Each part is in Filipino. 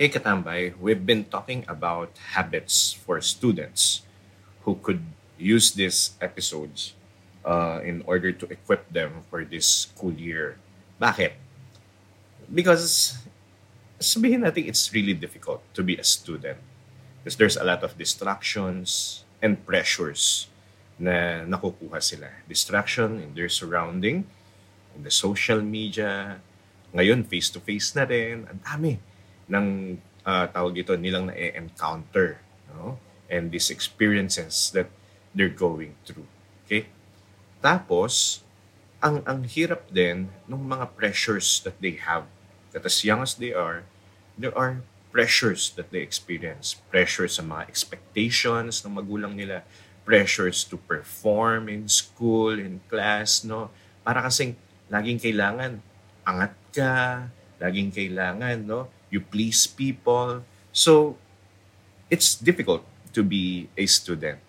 Hey Katambay, we've been talking about habits for students who could use these episodes uh, in order to equip them for this school year. Bakit? Because sabihin natin it's really difficult to be a student because there's a lot of distractions and pressures na nakukuha sila. Distraction in their surrounding, in the social media, ngayon face-to-face na rin, ang dami ng uh, tawag ito nilang na-encounter no? and these experiences that they're going through. Okay? Tapos, ang ang hirap din ng mga pressures that they have that as young as they are, there are pressures that they experience. Pressures sa mga expectations ng magulang nila, pressures to perform in school, in class, no? Para kasing laging kailangan angat ka, laging kailangan, no? You please people. So, it's difficult to be a student.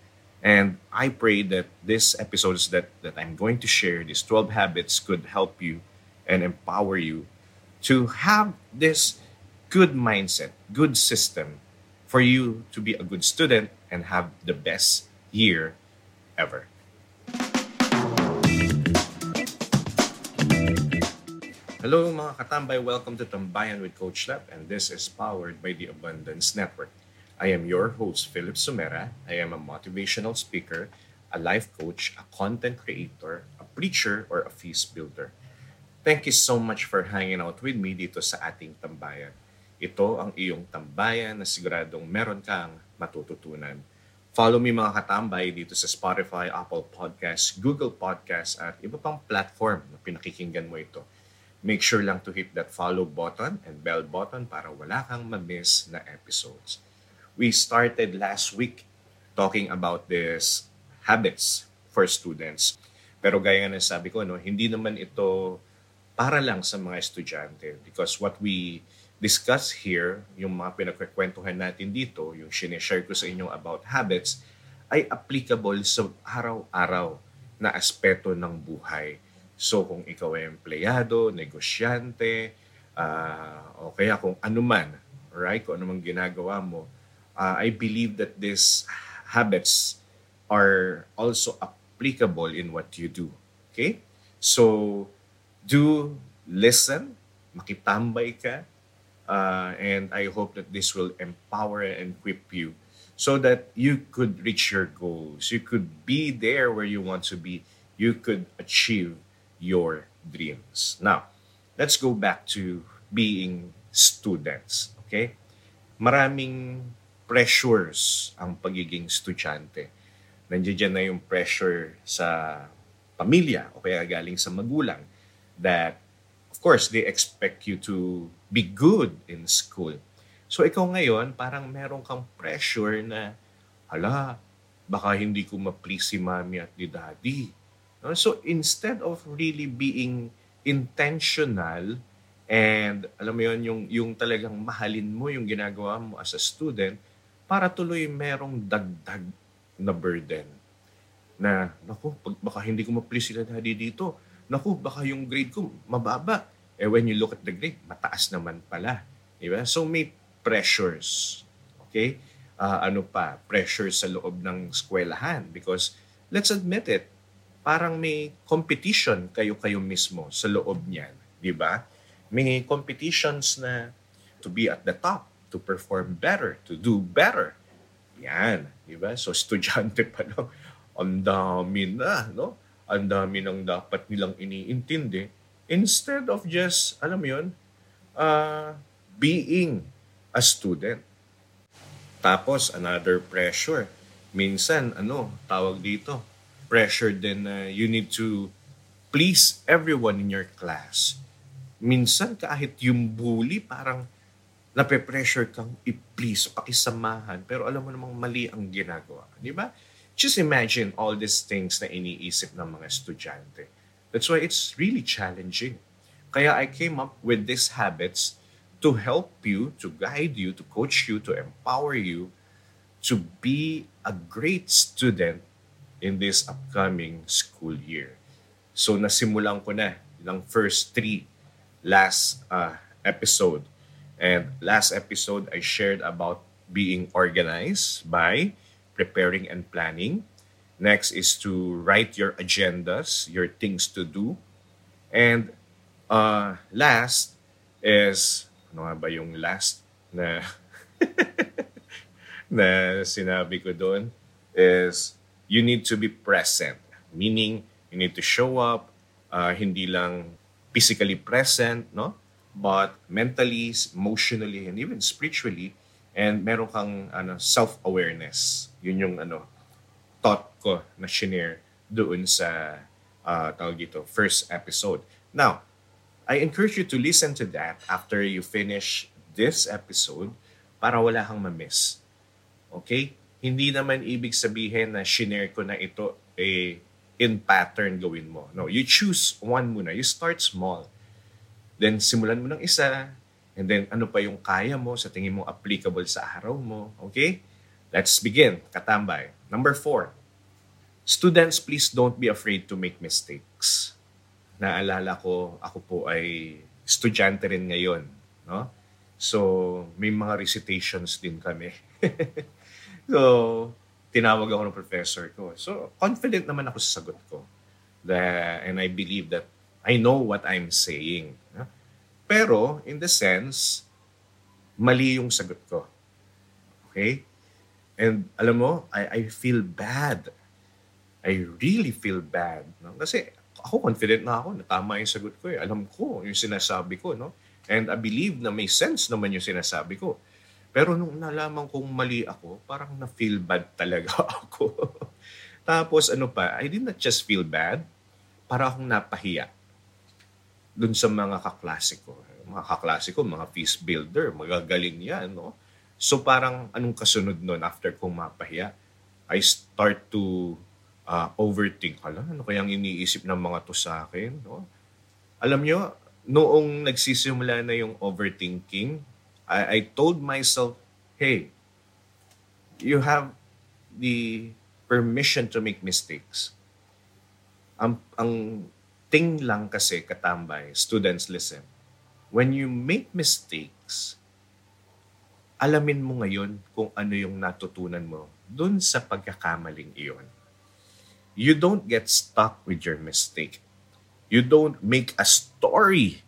And I pray that these episodes that, that I'm going to share, these 12 habits, could help you and empower you to have this good mindset, good system for you to be a good student and have the best year ever. Hello mga katambay, welcome to Tambayan with Coach Lep and this is powered by the Abundance Network. I am your host, Philip Sumera. I am a motivational speaker, a life coach, a content creator, a preacher, or a feast builder. Thank you so much for hanging out with me dito sa ating tambayan. Ito ang iyong tambayan na siguradong meron kang matututunan. Follow me mga katambay dito sa Spotify, Apple Podcasts, Google Podcasts at iba pang platform na pinakikinggan mo ito Make sure lang to hit that follow button and bell button para wala kang ma-miss na episodes. We started last week talking about this habits for students. Pero gaya nga sabi ko, no, hindi naman ito para lang sa mga estudyante because what we discuss here, yung mga pinagkakwentuhan natin dito, yung sinishare ko sa inyo about habits, ay applicable sa araw-araw na aspeto ng buhay So kung ikaw ay empleyado, negosyante, uh, o kaya kung anuman, right, kung anumang ginagawa mo, uh, I believe that these habits are also applicable in what you do. Okay? So, do listen, makitambay ka, uh, and I hope that this will empower and equip you so that you could reach your goals. You could be there where you want to be. You could achieve your dreams. Now, let's go back to being students. Okay? Maraming pressures ang pagiging estudyante. Nandiyan na yung pressure sa pamilya o kaya galing sa magulang that of course they expect you to be good in school. So ikaw ngayon parang meron kang pressure na hala baka hindi ko ma-please si mommy at ni daddy So instead of really being intentional and alam mo yon yung yung talagang mahalin mo yung ginagawa mo as a student para tuloy merong dagdag na burden. Na naku pag baka hindi ko ma-please sila daddy dito. Naku baka yung grade ko mababa. Eh when you look at the grade mataas naman pala. Di ba? So may pressures. Okay? Uh, ano pa? Pressure sa loob ng eskwelahan. Because let's admit it parang may competition kayo-kayo mismo sa loob niyan, di ba? May competitions na to be at the top, to perform better, to do better. Yan, di ba? So, estudyante pa lang, ang dami na, no? Ang dami nang dapat nilang iniintindi. Instead of just, alam mo yun, uh, being a student. Tapos, another pressure. Minsan, ano, tawag dito, pressure din na you need to please everyone in your class. Minsan kahit yung bully parang nape-pressure kang i-please, pakisamahan, pero alam mo namang mali ang ginagawa. Di ba? Just imagine all these things na iniisip ng mga estudyante. That's why it's really challenging. Kaya I came up with these habits to help you, to guide you, to coach you, to empower you to be a great student in this upcoming school year. So nasimulan ko na ng first three last uh, episode. And last episode, I shared about being organized by preparing and planning. Next is to write your agendas, your things to do. And uh, last is, ano nga ba yung last na, na sinabi ko doon? Is you need to be present. Meaning, you need to show up, uh, hindi lang physically present, no? but mentally, emotionally, and even spiritually, and meron kang ano, self-awareness. Yun yung ano, thought ko na shinare doon sa uh, tawag dito, first episode. Now, I encourage you to listen to that after you finish this episode para wala kang ma-miss. Okay? Hindi naman ibig sabihin na shinare ko na ito eh, in pattern gawin mo. No, you choose one muna. You start small Then simulan mo ng isa, and then ano pa yung kaya mo sa tingin mo applicable sa araw mo. Okay? Let's begin. Katambay. Number four. Students, please don't be afraid to make mistakes. Naalala ko, ako po ay estudyante rin ngayon. No? So, may mga recitations din kami. so, tinawag ako ng professor ko. So, confident naman ako sa sagot ko. That, and I believe that I know what I'm saying. Pero, in the sense, mali yung sagot ko. Okay? And alam mo, I, I feel bad. I really feel bad. No? Kasi ako confident na ako na tama yung sagot ko. Eh. Alam ko yung sinasabi ko. No? And I believe na may sense naman yung sinasabi ko. Pero nung nalaman kong mali ako, parang na-feel bad talaga ako. Tapos ano pa, I did not just feel bad, para akong napahiya dun sa mga kaklase ko. Mga kaklase ko, mga feast builder, magagaling yan, no? So parang anong kasunod nun after kong mapahiya? I start to uh, overthink. Hala, ano kayang iniisip ng mga to sa akin? No? Alam nyo, noong nagsisimula na yung overthinking, I, I told myself, hey, you have the permission to make mistakes. Ang, ang thing lang kasi katambay, students listen. When you make mistakes, alamin mo ngayon kung ano yung natutunan mo dun sa pagkakamaling iyon. You don't get stuck with your mistake. You don't make a story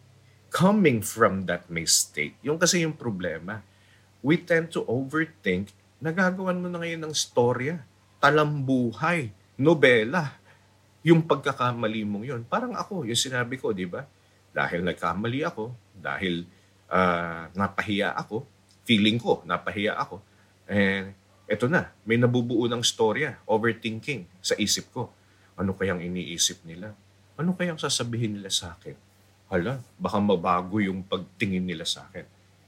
coming from that mistake. Yung kasi yung problema. We tend to overthink, nagagawan mo na ngayon ng storya, talambuhay, nobela yung pagkakamali mong yun. Parang ako, yung sinabi ko, di ba? Dahil nagkamali ako, dahil uh, napahiya ako, feeling ko, napahiya ako. And eto na, may nabubuo ng storya, overthinking sa isip ko. Ano kayang iniisip nila? Ano kayang sasabihin nila sa akin? Hala, baka mabago yung pagtingin nila sa akin.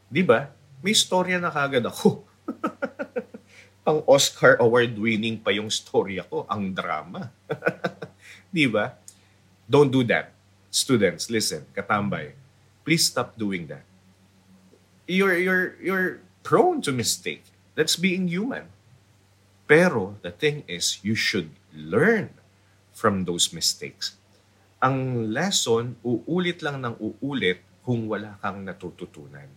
Di ba? May storya na kagad ako. Pang Oscar award winning pa yung storya ko, ang drama. Di ba? Don't do that. Students, listen, katambay. Please stop doing that. You're, you're, you're prone to mistake. That's being human. Pero the thing is, you should learn from those mistakes. Ang lesson, uulit lang ng uulit kung wala kang natututunan.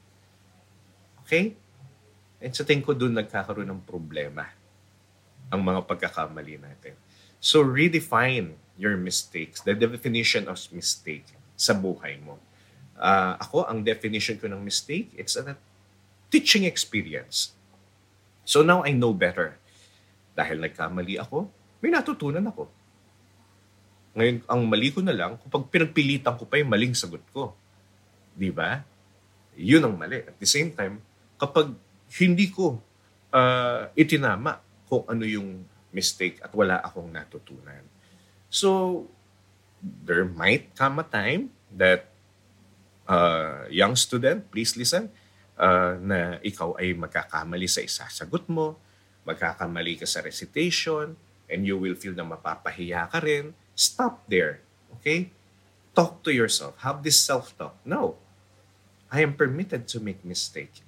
Okay? And sa tingin ko doon nagkakaroon ng problema ang mga pagkakamali natin. So redefine your mistakes, the definition of mistake sa buhay mo. Uh, ako, ang definition ko ng mistake, it's a teaching experience. So now I know better. Dahil nagkamali ako, may natutunan ako. Ngayon, ang mali ko na lang, kapag pinagpilitan ko pa yung maling sagot ko. Di ba? Yun ang mali. At the same time, kapag hindi ko uh, itinama kung ano yung mistake at wala akong natutunan. So, there might come a time that uh, young student, please listen, uh, na ikaw ay magkakamali sa isasagot mo, magkakamali ka sa recitation, and you will feel na mapapahiya ka rin. Stop there. Okay? Talk to yourself. Have this self-talk. No. I am permitted to make mistake.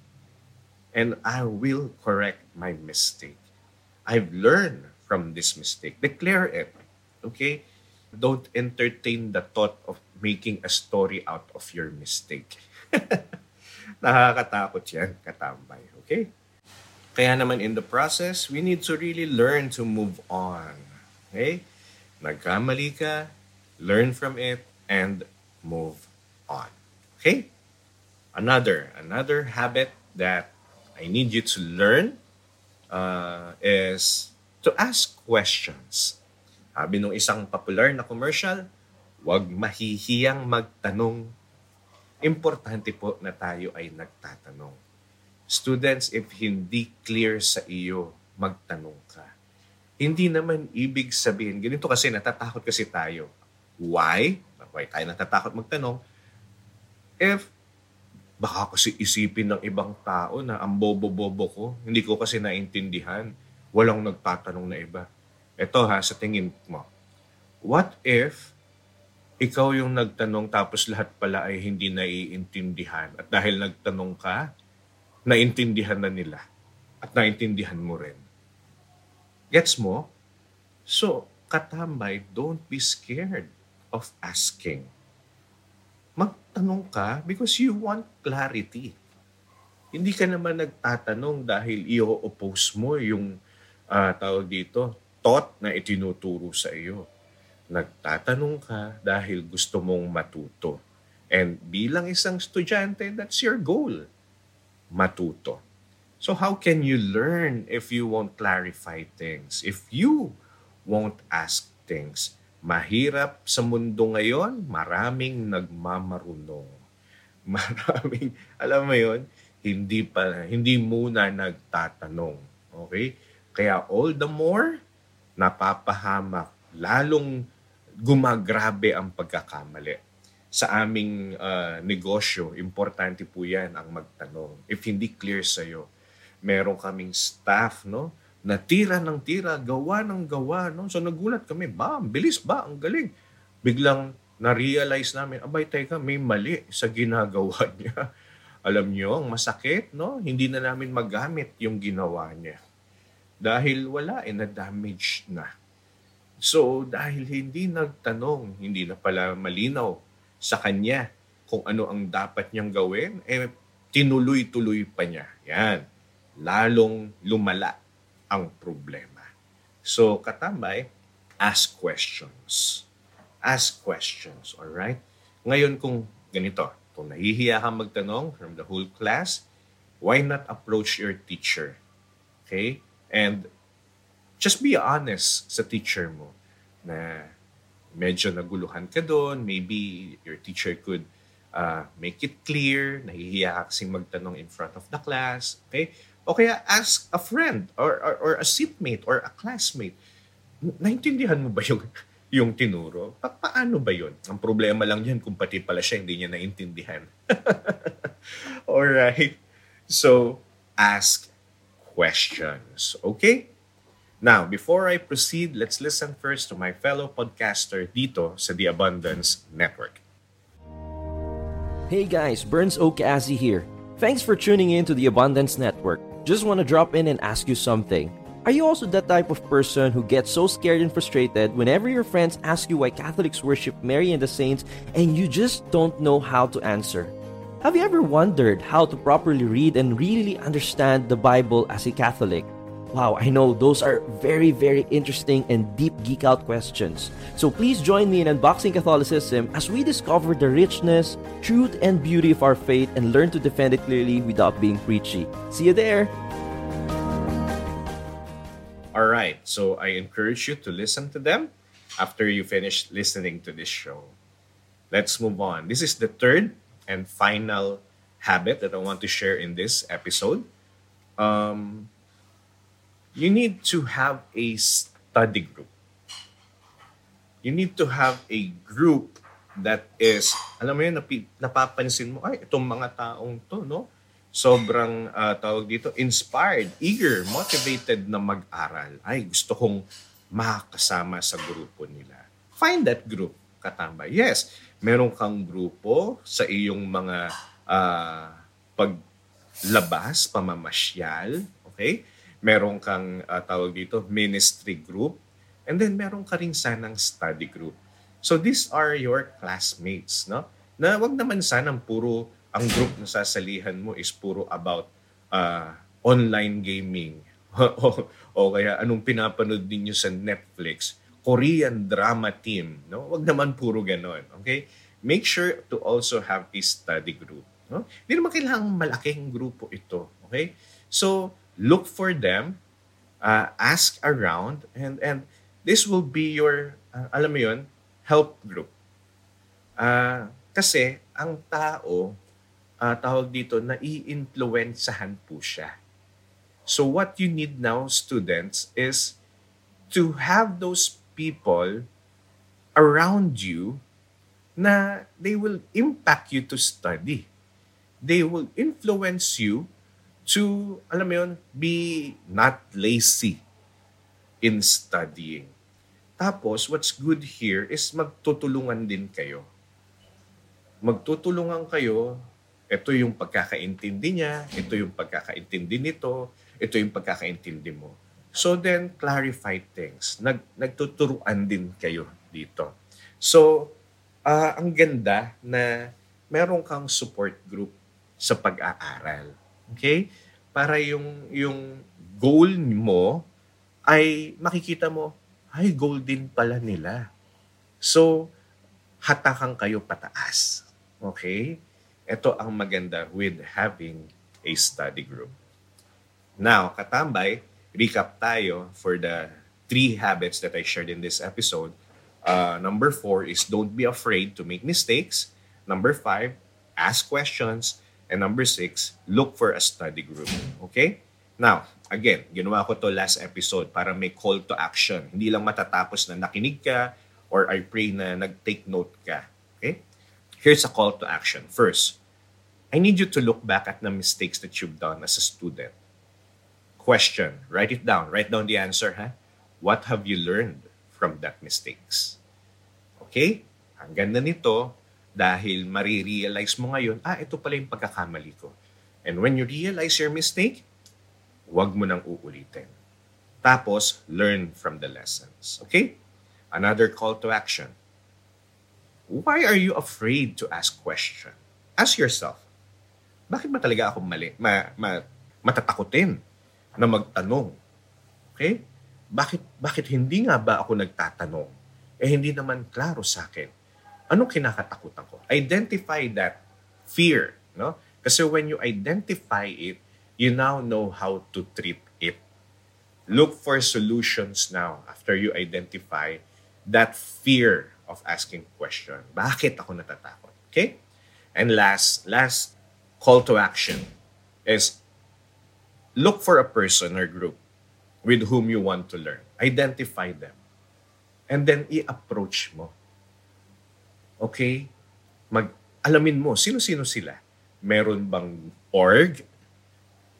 And I will correct my mistake. I've learned from this mistake. Declare it. Okay? Don't entertain the thought of making a story out of your mistake. Nakakatakot yan, katambay. Okay? Kaya naman in the process, we need to really learn to move on. Okay? Nagkamali ka, learn from it, and move on. Okay? Another, another habit that I need you to learn uh, is to ask questions. Sabi nung isang popular na commercial, huwag mahihiyang magtanong. Importante po na tayo ay nagtatanong. Students, if hindi clear sa iyo, magtanong ka. Hindi naman ibig sabihin, ganito kasi natatakot kasi tayo. Why? Why tayo natatakot magtanong? If baka kasi isipin ng ibang tao na ang bobo-bobo ko, hindi ko kasi naintindihan, walang nagtatanong na iba. Ito ha, sa tingin mo, what if ikaw yung nagtanong tapos lahat pala ay hindi naiintindihan at dahil nagtanong ka, naintindihan na nila at naintindihan mo rin. Gets mo? So, katambay, don't be scared of asking. Magtanong ka because you want clarity. Hindi ka naman nagtatanong dahil i-oppose mo yung uh, tawag dito, thought na itinuturo sa iyo. Nagtatanong ka dahil gusto mong matuto. And bilang isang estudyante, that's your goal matuto. So how can you learn if you won't clarify things? If you won't ask things? Mahirap sa mundo ngayon, maraming nagmamarunong. Maraming, alam mo yon hindi pa hindi muna nagtatanong. Okay? Kaya all the more napapahamak, lalong gumagrabe ang pagkakamali sa aming uh, negosyo, importante po yan ang magtanong. If hindi clear sa'yo, meron kaming staff, no? Na tira ng tira, gawa ng gawa, no? So nagulat kami, ba, bilis ba, ang galing. Biglang na-realize namin, abay, teka, may mali sa ginagawa niya. Alam niyo, ang masakit, no? Hindi na namin magamit yung ginawa niya. Dahil wala, eh, na-damage na. So, dahil hindi nagtanong, hindi na pala malinaw sa kanya kung ano ang dapat niyang gawin, eh tinuloy-tuloy pa niya. Yan. Lalong lumala ang problema. So, katambay, ask questions. Ask questions, all right? Ngayon kung ganito, kung nahihiya kang magtanong from the whole class, why not approach your teacher? Okay? And just be honest sa teacher mo na medyo naguluhan ka doon, maybe your teacher could uh, make it clear, nahihiya ka kasing magtanong in front of the class, okay? O kaya ask a friend or, or, or a seatmate or a classmate, naintindihan mo ba yung, yung tinuro? Pa- paano ba yun? Ang problema lang yan kung pati pala siya hindi niya naintindihan. Alright? So, ask questions. Okay? Now, before I proceed, let's listen first to my fellow podcaster dito sa The Abundance Network. Hey guys, Burns Okazi here. Thanks for tuning in to The Abundance Network. Just want to drop in and ask you something. Are you also that type of person who gets so scared and frustrated whenever your friends ask you why Catholics worship Mary and the saints and you just don't know how to answer? Have you ever wondered how to properly read and really understand the Bible as a Catholic? Wow, I know those are very, very interesting and deep geek out questions. So please join me in unboxing Catholicism as we discover the richness, truth, and beauty of our faith and learn to defend it clearly without being preachy. See you there! All right, so I encourage you to listen to them after you finish listening to this show. Let's move on. This is the third and final habit that I want to share in this episode. Um, you need to have a study group. You need to have a group that is, alam mo yun, napi, napapansin mo, ay, itong mga taong to, no? Sobrang, uh, tawag dito, inspired, eager, motivated na mag-aral. Ay, gusto kong makakasama sa grupo nila. Find that group, katamba. Yes, meron kang grupo sa iyong mga uh, paglabas, pamamasyal, okay? Meron kang uh, tawag dito, ministry group, and then meron ka rin sanang study group. So these are your classmates, no? Na wag naman sanang puro ang group na sasalihan mo is puro about uh, online gaming o, o kaya anong pinapanood ninyo sa Netflix, Korean drama team, no? Wag naman puro ganon, okay? Make sure to also have a study group, no? Hindi naman kailangang malaking grupo ito, okay? So, look for them, uh, ask around, and and this will be your, uh, alam mo yun, help group. Uh, kasi, ang tao, uh, tawag dito, nai-influensahan po siya. So what you need now, students, is to have those people around you na they will impact you to study. They will influence you to, alam mo yun, be not lazy in studying. Tapos, what's good here is magtutulungan din kayo. Magtutulungan kayo, ito yung pagkakaintindi niya, ito yung pagkakaintindi nito, ito yung pagkakaintindi mo. So then, clarify things. Nag, nagtuturuan din kayo dito. So, uh, ang ganda na meron kang support group sa pag-aaral. Okay? Para yung, yung goal mo ay makikita mo, ay, goal din pala nila. So, hatakan kayo pataas. Okay? Ito ang maganda with having a study group. Now, katambay, recap tayo for the three habits that I shared in this episode. Uh, number four is don't be afraid to make mistakes. Number five, ask questions. And number six, look for a study group. Okay? Now, again, ginawa ko to last episode para may call to action. Hindi lang matatapos na nakinig ka or I pray na nag-take note ka. Okay? Here's a call to action. First, I need you to look back at the mistakes that you've done as a student. Question, write it down. Write down the answer, ha? What have you learned from that mistakes? Okay? Ang ganda nito dahil marirealize mo ngayon, ah, ito pala yung pagkakamali ko. And when you realize your mistake, huwag mo nang uulitin. Tapos, learn from the lessons. Okay? Another call to action. Why are you afraid to ask question? Ask yourself, bakit ba talaga ako mali, ma, ma, matatakutin na magtanong? Okay? Bakit, bakit hindi nga ba ako nagtatanong? Eh hindi naman klaro sa akin. Anong kinakatakutan ko? Identify that fear. No? Kasi when you identify it, you now know how to treat it. Look for solutions now after you identify that fear of asking question. Bakit ako natatakot? Okay? And last, last call to action is look for a person or group with whom you want to learn. Identify them. And then i-approach mo. Okay? Mag alamin mo sino-sino sila. Meron bang org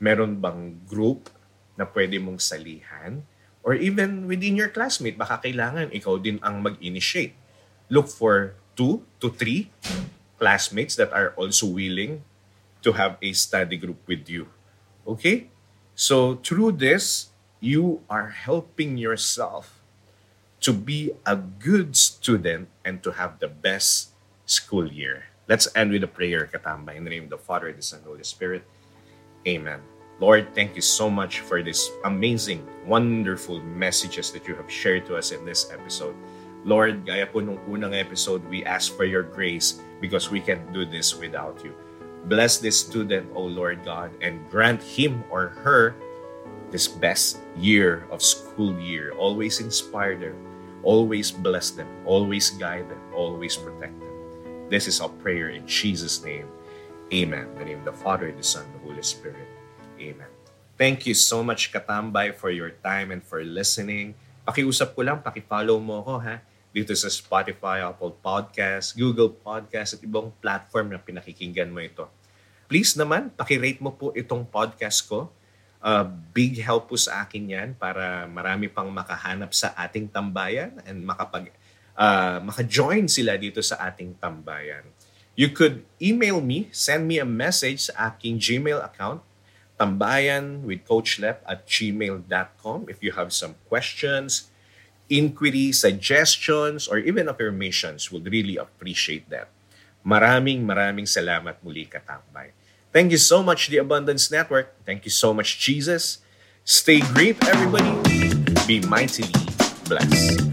meron bang group na pwede mong salihan? Or even within your classmate, baka kailangan ikaw din ang mag-initiate. Look for two to three classmates that are also willing to have a study group with you. Okay? So through this, you are helping yourself to be a good student and to have the best school year. Let's end with a prayer, Katamba, in the name of the Father, the Son, and the Holy Spirit. Amen. Lord, thank you so much for this amazing, wonderful messages that you have shared to us in this episode. Lord, gaya po nung unang episode, we ask for your grace because we can't do this without you. Bless this student, O Lord God, and grant him or her this best year of school year. Always inspire them, always bless them, always guide them, always protect them. This is our prayer in Jesus' name. Amen. In the name of the Father, the Son, and the Holy Spirit. Amen. Thank you so much, Katambay, for your time and for listening. Pakiusap ko lang, pakifollow mo ako ha dito sa Spotify, Apple Podcast, Google Podcast at ibang platform na pinakikinggan mo ito. Please naman, pakirate mo po itong podcast ko. Uh, big help po sa akin yan para marami pang makahanap sa ating tambayan and makapag, uh, maka-join sila dito sa ating tambayan. You could email me, send me a message sa aking Gmail account tambayan with Coach Lep at gmail.com if you have some questions, inquiries, suggestions, or even affirmations. Would really appreciate that. Maraming maraming salamat muli katambay. Thank you so much The Abundance Network. Thank you so much Jesus. Stay great everybody. Be mightily blessed.